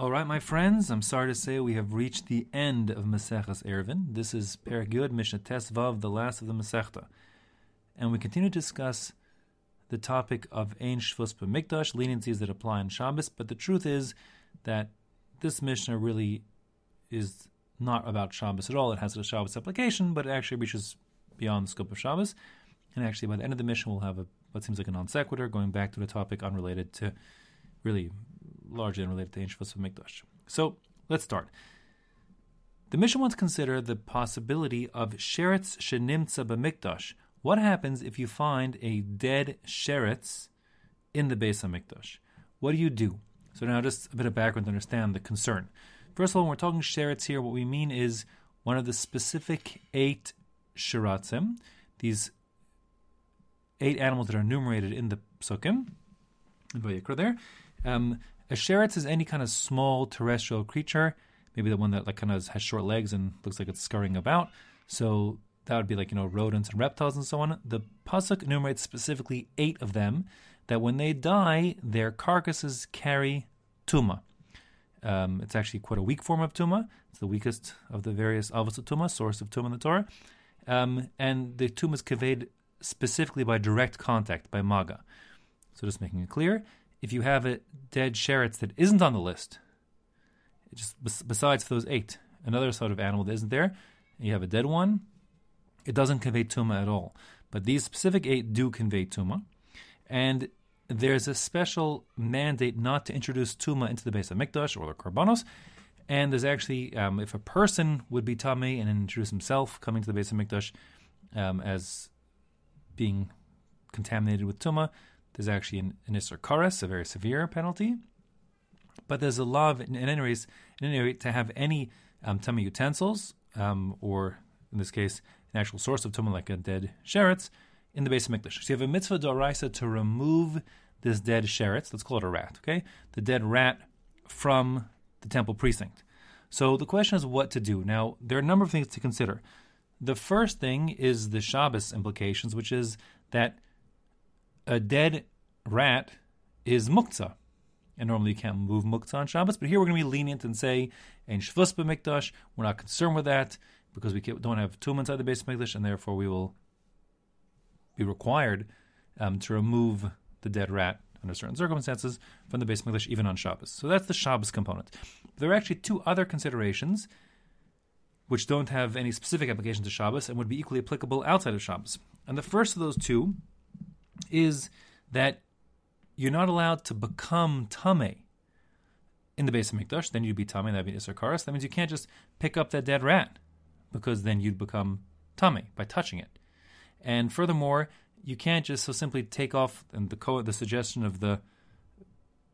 All right, my friends, I'm sorry to say we have reached the end of Maseches Eruvin. This is Perek Yud Mishnah Tes Vav, the last of the Masechta. And we continue to discuss the topic of Ein Shvus B'Mikdash, leniencies that apply on Shabbos, but the truth is that this Mishnah really is not about Shabbos at all. It has a Shabbos application, but it actually reaches beyond the scope of Shabbos. And actually, by the end of the mission, we'll have a, what seems like a non sequitur going back to the topic unrelated to really largely unrelated to ancient of Mikdash. So let's start. The Mishnah wants to consider the possibility of sheretz shenimtza b'mikdash. What happens if you find a dead sheretz in the base of Mikdash? What do you do? So now just a bit of background to understand the concern. First of all, when we're talking sheretz here, what we mean is one of the specific eight shiratzim, these eight animals that are enumerated in the psukim, in Vayikra there. Um, a sheretz is any kind of small terrestrial creature, maybe the one that like kind of has short legs and looks like it's scurrying about. So that would be like you know rodents and reptiles and so on. The pasuk enumerates specifically eight of them that when they die, their carcasses carry tuma. Um, it's actually quite a weak form of tuma. It's the weakest of the various avos of tuma, source of tuma in the Torah. Um, and the tuma is conveyed specifically by direct contact, by maga. So just making it clear, if you have a dead sheretz that isn't on the list, just besides those eight, another sort of animal that isn't there, you have a dead one, it doesn't convey tuma at all. But these specific eight do convey tuma, and there's a special mandate not to introduce tuma into the base of mikdash or the korbanos. And there's actually, um, if a person would be tame and introduce himself coming to the base of mikdash um, as being contaminated with tuma, there's actually an, an Isser Kares, a very severe penalty. But there's a law of, in, any case, in any rate, to have any um, tummy utensils, um, or in this case, an actual source of tumah like a dead sheretz, in the base of Mikdash. So you have a mitzvah doraisa to remove this dead sheretz, let's call it a rat, okay? The dead rat from the temple precinct. So the question is what to do. Now, there are a number of things to consider. The first thing is the Shabbos implications, which is that a dead rat is muktzah. And normally you can't move muktzah on Shabbos, but here we're going to be lenient and say, Ein Shvus Mikdash, we're not concerned with that because we don't have tomb inside the base of Mikdash, and therefore we will be required um, to remove the dead rat under certain circumstances from the base Mikdash, even on Shabbos. So that's the Shabbos component. There are actually two other considerations which don't have any specific application to Shabbos and would be equally applicable outside of Shabbos. And the first of those two is that you're not allowed to become tame in the base of Mikdash. Then you'd be tame, that'd be Isser Karas. That means you can't just pick up that dead rat because then you'd become tame by touching it. And furthermore, you can't just so simply take off. And the the suggestion of the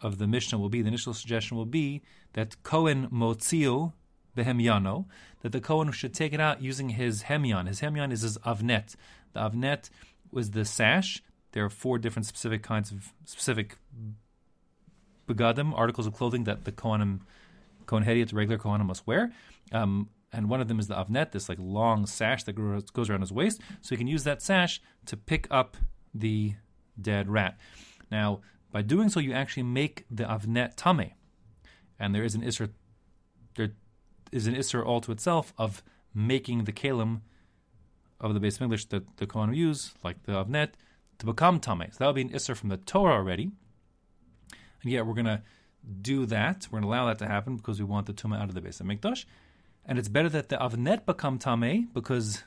of the Mishnah will be the initial suggestion will be that Kohen motzio behemyano that the Kohen should take it out using his hemyon. His hemyon is his avnet. The avnet was the sash there are four different specific kinds of specific begadim, articles of clothing that the Kohanim, Kohen Hediot, regular Kohanim must wear. Um, and one of them is the avnet, this like long sash that goes around his waist. So he can use that sash to pick up the dead rat. Now, by doing so, you actually make the avnet tame, and there is an isser, there is an isser all to itself of making the kalim of the base of English that the Kohen use, like the avnet, to become tame. So that would be an isser from the Torah already. And yet we're going to do that. We're going to allow that to happen because we want the tumah out of the base of Mikdash. And it's better that the avnet become tame because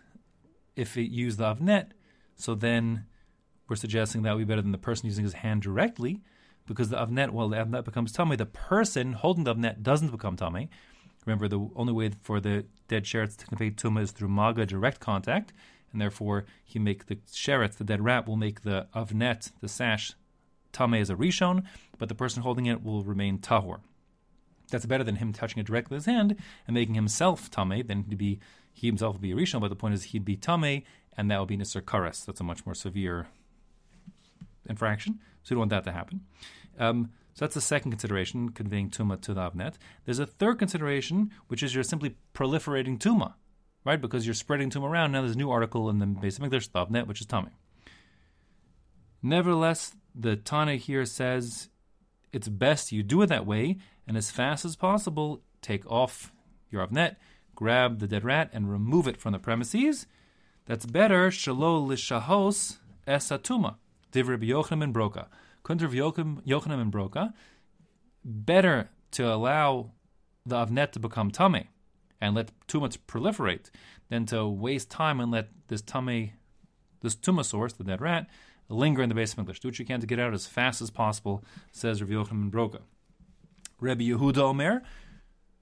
if it use the avnet, so then we're suggesting that would be better than the person using his hand directly because the avnet, well, the avnet becomes tame. The person holding the avnet doesn't become tame. Remember, the only way for the dead sheretz to convey tumah is through maga direct contact and therefore he make the sheretz, the dead rat, will make the avnet, the sash, tame as a rishon, but the person holding it will remain tahor. That's better than him touching it directly with his hand and making himself tame. Then he'd be he himself would be a rishon, but the point is he'd be tame, and that would be nisr kares. That's a much more severe infraction. So you don't want that to happen. Um, so that's the second consideration, conveying tuma to the avnet. There's a third consideration, which is you're simply proliferating tuma right? Because you're spreading to them around. Now there's a new article in the of English, Stavnet, which is Tommy. Nevertheless, the Tana here says it's best you do it that way, and as fast as possible, take off your avnet, grab the dead rat, and remove it from the premises. That's better, shalo lishahos esatuma. Divrei Yochanan ben Broka. Kunter Yochanan ben Broka. Better to allow the avnet to become tummy and let tumah proliferate than to waste time and let this tummy, this tumah source, the dead rat, linger in the base of English. Do what you can to get out as fast as possible, says Rav Yochanan ben Broka. Rabbi Yehuda Omer,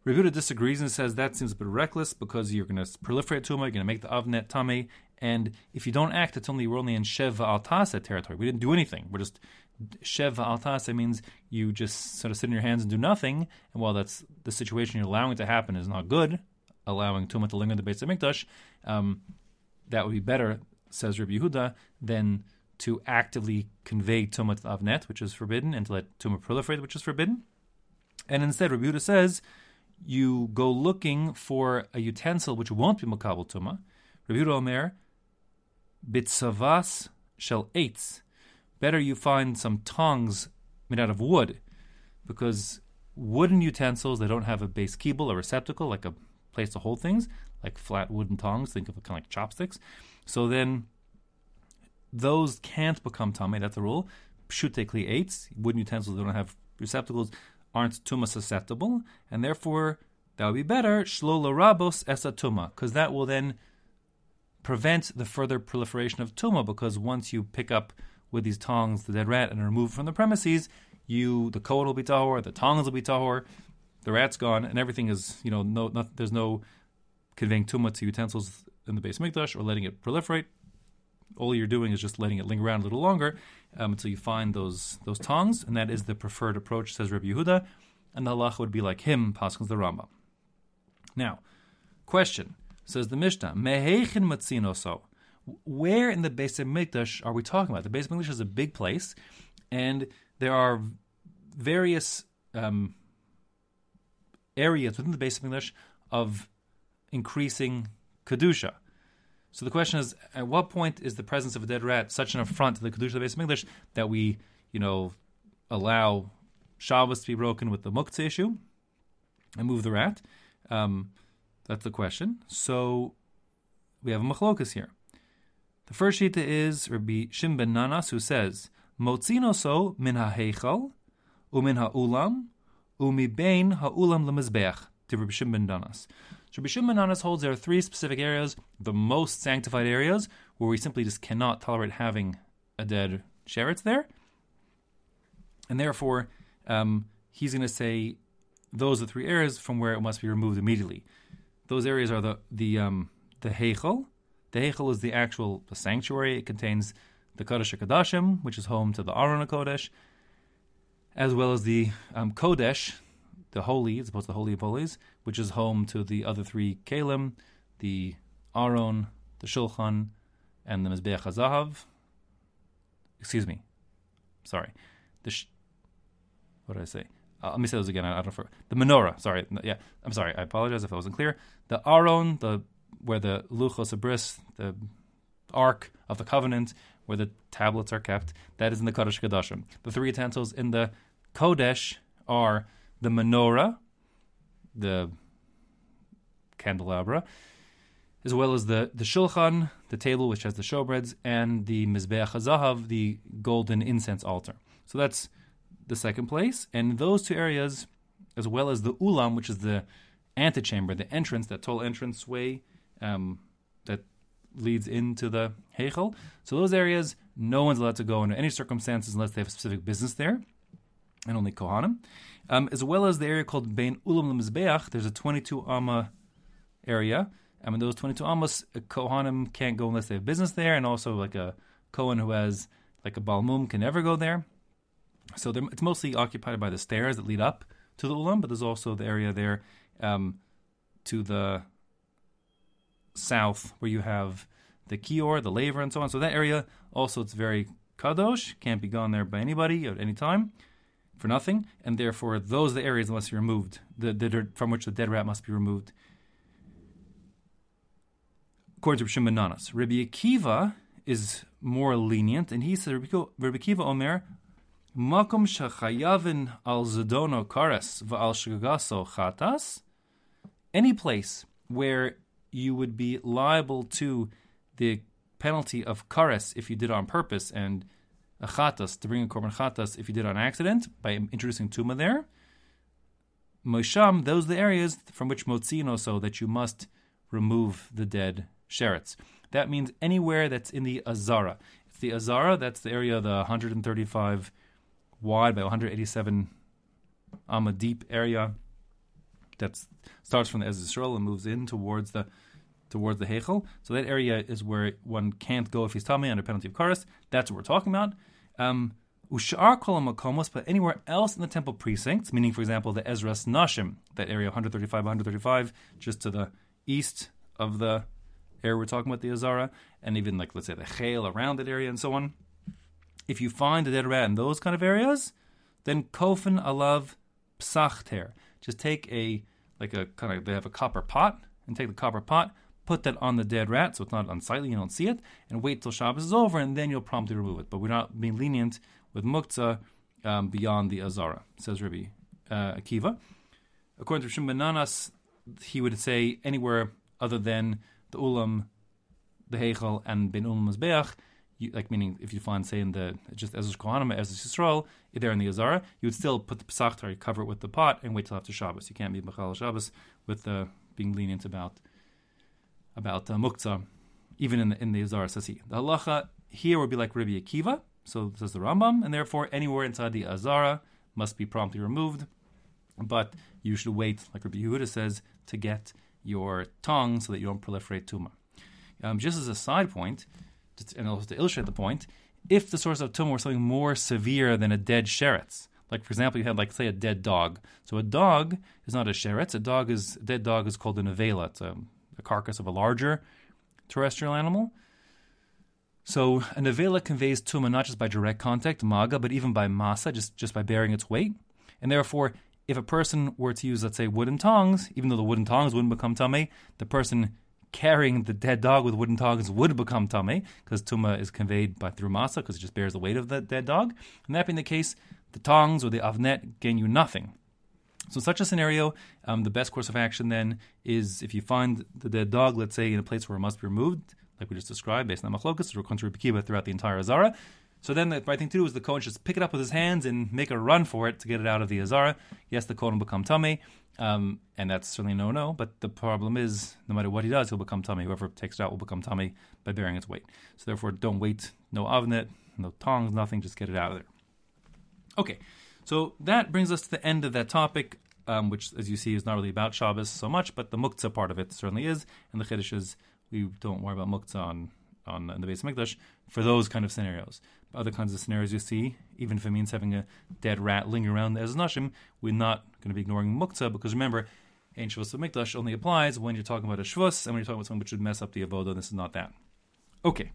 Rabbi Yehuda disagrees and says that seems a bit reckless because you're going to proliferate tumah, you're going to make the avnet tummy, and if you don't act, it's only we're only in Shev Altasa territory. We didn't do anything. We're just Shev Altasa means you just sort of sit in your hands and do nothing. And while that's the situation you're allowing to happen is not good, allowing tumah to linger in the base of Mikdash, um, that would be better, says Rabbi Yehuda, than to actively convey tumah to avnet, which is forbidden, and to let tumah proliferate, which is forbidden. And instead, Rabbi Yehuda says you go looking for a utensil which won't be makabel tumah. Rabbi Yehuda Omer, bitzavas shel eitz. Better you find some tongs made out of wood, because wooden utensils they don't have a base kibble, a receptacle, like a place to hold things, like flat wooden tongs. Think of it kind of like chopsticks. So then, those can't become tame. That's the rule. Pshutekli eitz wooden utensils they don't have receptacles aren't tuma susceptible, and therefore that would be better shlola rabos esa because that will then prevent the further proliferation of tuma. Because once you pick up with these tongs the dead rat and remove from the premises, you the coat will be tahor, the tongs will be tahor, the rat's gone, and everything is you know no not, there's no conveying tuma to utensils in the base mikdash or letting it proliferate. All you're doing is just letting it linger around a little longer um, until you find those those tongs, and that is the preferred approach, says Rabbi Yehuda, and the halacha would be like him, paskins the Rambam. Now, question says the Mishnah, mehechin matzinoso. Where in the base Mikdash are we talking about? The base Mikdash is a big place, and there are various um, areas within the of Mikdash of increasing kedusha. So the question is, at what point is the presence of a dead rat such an affront to the kedusha of the base of English that we, you know, allow Shabbos to be broken with the muktzah issue and move the rat? Um, that's the question. So we have a machlokas here. The first shita is Rabbi Shimon ben Nanas who says, Motzino so min ha'heichal, umin ha'ulam, umi bein ha'ulam lemizbeach, to Rabbi Shimon ben Nanas. So Rabbi Shimon Anas holds there are three specific areas, the most sanctified areas, where we simply just cannot tolerate having a dead sheretz there. And therefore, um, he's going to say those are three areas from where it must be removed immediately. Those areas are the the um, the heichel. The heichel is the actual the sanctuary. It contains the Kodesh Kadashim, which is home to the Aron Kodesh, as well as the um, Kodesh, the holy, as opposed to the holy of holies, which is home to the other three kalim, the Aron, the Shulchan, and the Mizbeach HaZahav. Excuse me. Sorry. The sh- what did I say? Uh, let me say those again. I, I don't know. The menorah. Sorry. Yeah. I'm sorry. I apologize if I wasn't clear. The Aron, the where the Luchos HaBris, the Ark of the Covenant, where the tablets are kept, that is in the Kodesh Kadashim. The three utensils in the Kodesh are the menorah, the candelabra, as well as the, the shulchan, the table which has the showbreads, and the mizbeach hazahav, the golden incense altar. So that's the second place. And those two areas, as well as the ulam, which is the antechamber, the entrance, that tall entrance way um, leads into the heichel. So those areas, no one's allowed to go under any circumstances unless they have specific business there, and only kohanim. Um, as well as the area called Bein Ulam Lemizbeach, there's a 22 Amma area. I mean, those 22 Amos, Kohanim can't go unless they have business there, and also like a Kohen who has like a Balmum can never go there. So it's mostly occupied by the stairs that lead up to the Ulam, but there's also the area there um, to the south where you have the Kior, the laver, and so on. So that area also it's very kadosh, can't be gone there by anybody at any time for nothing, and therefore those are the areas must be removed, the, the, from which the dead rat must be removed. According to Shimon Nanas, Rabbi Akiva is more lenient, and he says Rabbi Akiva Omer Makom shachayavin al zadono kares va'al shagaso chatas. Any place where you would be liable to the penalty of kares if you did on purpose and a chatas to bring a korban chatas if you did on accident by introducing tuma there. Mosham, those are the areas from which motzino so that you must remove the dead sherets. That means anywhere that's in the azara. It's the azara, that's the area of the 135 wide by 187 amma deep area that starts from the Ezras Yisrael and moves in towards the towards the Hechel. So that area is where one can't go if he's tummy under penalty of Karas. That's what we're talking about. Um, Ushar makomos, but anywhere else in the temple precincts, meaning, for example, the Ezras Nashim, that area 135 135, just to the east of the area we're talking about, the Azara, and even, like, let's say, the Chel around that area and so on if you find a dead rat in those kind of areas, then kofen alav psachter. Just take a like a kind of they have a copper pot and take the copper pot, put that on the dead rat so it's not unsightly, you don't see it, and wait till Shabbos is over, and then you'll promptly remove it. But we're not being lenient with muktzah um, beyond the azara, says Rabbi uh, Akiva. According to Shimon Nanas, he would say anywhere other than the ulam, the heichel, and ben ulam mizbeach, you, like meaning if you find say in the just as Kohanim as Yisrael there in the Azara, you would still put the Pesachtar, you cover it with the pot, and wait till after Shabbos. You can't be Mechal Shabbos with uh, being lenient about about uh, muktzah, even in the in the Azara says. The halacha here would be like Rabbi Akiva, so says the Rambam, and therefore anywhere inside the Azara must be promptly removed. But you should wait, like Rabbi Yehuda says, to get your tongue so that you don't proliferate tumah. Um, just as a side point, and also to illustrate the point, if the source of tumah were something more severe than a dead sheretz, like for example, you had like say a dead dog. So a dog is not a sheretz. A dog is a dead dog is called a nevela. It's a, a carcass of a larger terrestrial animal. So a nevela conveys tumah not just by direct contact, maga, but even by masa, just just by bearing its weight. And therefore, if a person were to use, let's say, wooden tongs, even though the wooden tongs wouldn't become tummy, the person carrying the dead dog with wooden tongs would become tame because tuma is conveyed by through masa because it just bears the weight of the dead dog. And that being the case, the tongs or the avnet gain you nothing. So in such a scenario, um, the best course of action then is if you find the dead dog, let's say in a place where it must be removed, like we just described, based on machlokas, or contrary throughout the entire Azara. So then the right thing to do is the Kohen just pick it up with his hands and make a run for it to get it out of the Azara. Yes, the Kohen will become tummy. Um, and that's certainly no no. But the problem is, no matter what he does, he'll become tummy. Whoever takes it out will become tummy by bearing its weight. So therefore, don't wait. No avnet, no tongs, nothing. Just get it out of there. Okay, so that brings us to the end of that topic, um, which, as you see, is not really about Shabbos so much, but the muktzah part of it certainly is. And the chiddush is we don't worry about muktzah on on the base of Mikdash for those kind of scenarios other kinds of scenarios you see, even if it means having a dead rat lingering around as nashim, we're not going to be ignoring muktzah because remember, Ein Shvus Mikdash only applies when you're talking about a Shvus and when you're talking about something which would mess up the Avodah. This is not that. Okay.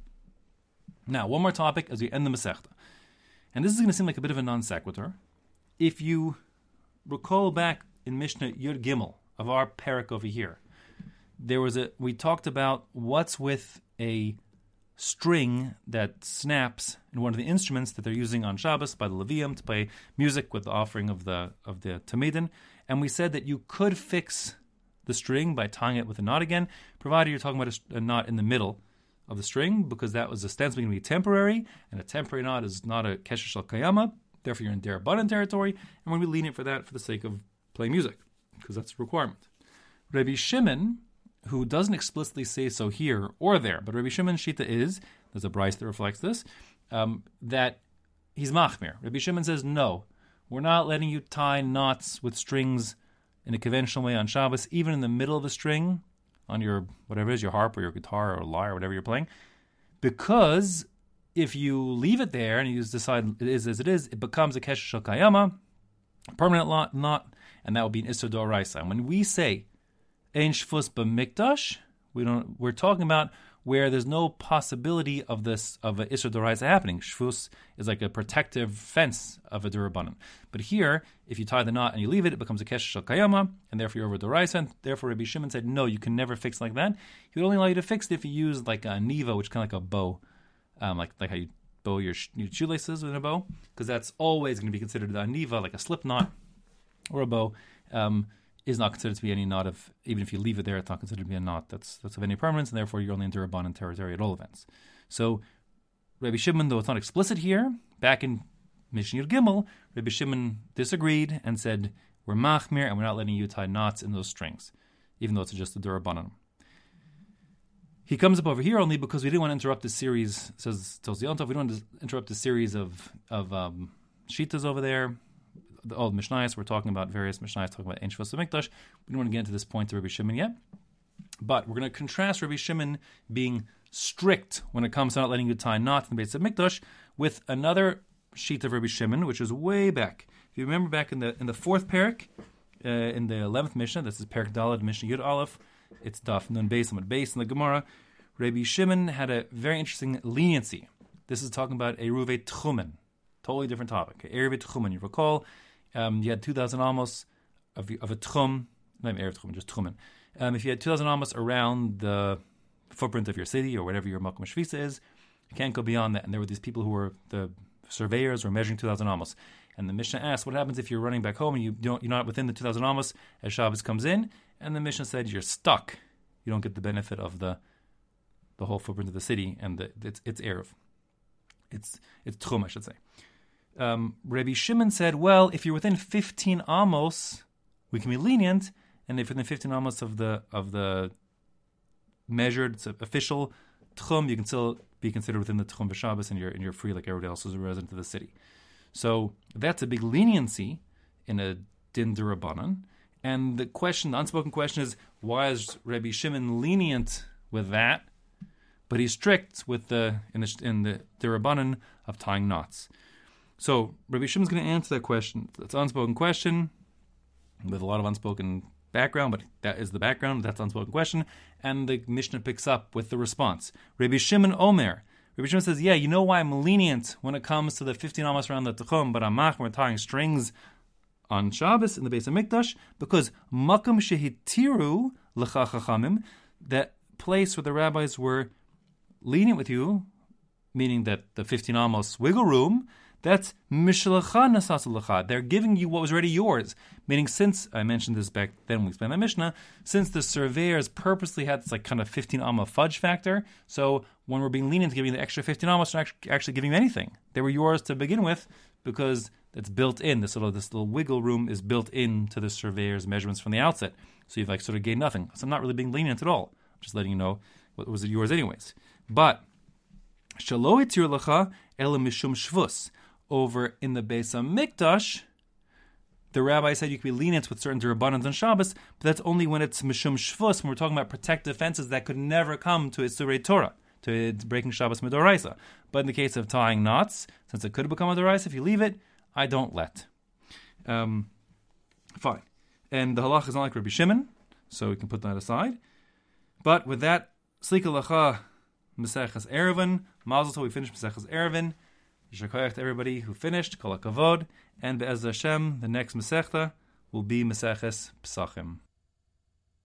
Now, one more topic as we end the Masechta. And this is going to seem like a bit of a non sequitur. If you recall back in Mishnah Yud Gimel of our parak over here, there was a we talked about what's with a string that snaps in one of the instruments that they're using on Shabbos by the Levium to play music with the offering of the of the Tamidin. And we said that you could fix the string by tying it with a knot again, provided you're talking about a, a knot in the middle of the string, because that was ostensibly going to be temporary, and a temporary knot is not a kesher shel kayama. Therefore, you're in derabbanan territory, and we're going to be for that for the sake of playing music, because that's a requirement. Rabbi Shimon who doesn't explicitly say so here or there, but Rabbi Shimon Shita is, there's a Braisa that reflects this, um, that he's machmir. Rabbi Shimon says, no, we're not letting you tie knots with strings in a conventional way on Shabbos, even in the middle of a string on your, whatever it is, your harp or your guitar or lyre or whatever you're playing, because if you leave it there and you decide it is as it is, it becomes a kesher kayama, permanent knot, and that will be an Issa Doraisa. And when we say Ein Shvus b'mikdash. We don't. We're talking about where there's no possibility of this of an Isra Doraisa happening. Shvus is like a protective fence of a Durabanan. But here, if you tie the knot and you leave it, it becomes a Kesha Shal Kayama, and therefore you're over Doraisa. And therefore, Rabbi Shimon said, no, you can never fix like that. He would only allow you to fix it if you use like a Niva, which kind of like a bow, um, like like how you bow your, your shoelaces with a bow, because that's always going to be considered a aniva, like a slip knot or a bow. Um, is not considered to be any knot of even if you leave it there, it's not considered to be a knot that's that's of any permanence, and therefore you're only in Duraban territory at all events. So Rabbi Shimon, though it's not explicit here, back in Mishnah Gimel, Rabbi Shimon disagreed and said we're machmir and we're not letting you tie knots in those strings, even though it's just a Durabanan. He comes up over here only because we didn't want to interrupt the series, says tells the we don't want to interrupt the series of of um, shitas over there. The old Mishnayos, we're talking about various Mishnayos, talking about Ein Mikdash. We don't want to get into this point to Rabbi Shimon yet. But we're going to contrast Rabbi Shimon being strict when it comes to not letting you tie knots in the base of Mikdash with another sheet of Rabbi Shimon, which is way back. If you remember back in the in the fourth parak, uh, in the eleventh Mishnah, this is Parak Dalad Mishnah Yud Aleph, it's Daf Nun Beis Amud Beis in the Gemara. Rabbi Shimon had a very interesting leniency. This is talking about Eruve Tchumen, totally different topic. Eruve Tchumen, you recall, um, you had 2,000 amos of, of a Tchum, not even Tchumen, just Tchumen. Um, if you had 2,000 amos around the footprint of your city or whatever your Makom Shvisa is, you can't go beyond that. And there were these people who were the surveyors were measuring 2,000 amos. And the Mishnah asked, what happens if you're running back home and you don't, you're not within the 2,000 amos as Shabbos comes in? And the Mishnah said, you're stuck. You don't get the benefit of the the whole footprint of the city and the, it's it's erev. It's it's tchum, I should say. Um, Rabbi Shimon said, well, if you're within 15 amos, we can be lenient, and if within 15 amos of the of the measured official tchum, you can still be considered within the tchum v'shabbos, and you're and you're free like everybody else who's a resident of the city. So that's a big leniency in a din derabanan. And the question, the unspoken question is, why is Rabbi Shimon lenient with that, but he's strict with the in the in the derabanan of tying knots? So Rabbi Shimon's going to answer that question. It's an unspoken question with a lot of unspoken background, but that is the background. That's unspoken question, and the Mishnah picks up with the response. Rabbi Shimon Omer. Rabbi Shimon says, "Yeah, you know why I'm lenient when it comes to the 15 amos around the Tachum, but I'm we're tying strings." on Shabbos in the base of Mikdash because Makam Shehitiru L'chachachamim, that place where the rabbis were lenient with you, meaning that the 15 amos wiggle room, that's Mishalacha Nasasalacha. They're giving you what was already yours. Meaning, since I mentioned this back then we explained the Mishnah, since the surveyors purposely had this like kind of 15 amma fudge factor, so when we're being lenient to giving the extra 15 amos, we're actually, actually giving you anything. They were yours to begin with because it's built in. This little this little wiggle room is built into the surveyor's measurements from the outset. So you've like sort of gained nothing. So I'm not really being lenient at all. I'm just letting you know what was yours anyways. But shaloitir lacha ela mishum shvus. Over in the base of Mikdash, the rabbi said you can be lenient with certain derabbanans on Shabbos, but that's only when it's mishum shvus, when we're talking about protective fences that could never come to Isurei Torah, to it's breaking Shabbos midoraisa. But in the case of tying knots, since it could become a doraisa, if you leave it, I don't let. Um, fine. And the halach is not like Rabbi Shimon, so we can put that aside. But with that, Slika Lacha Meseches Eruvin, Mazel Tov, we finished Meseches Eruvin. Yasher koach to everybody who finished, Kol HaKavod, and Be'ez Hashem, the next Masechta will be Meseches Pesachim.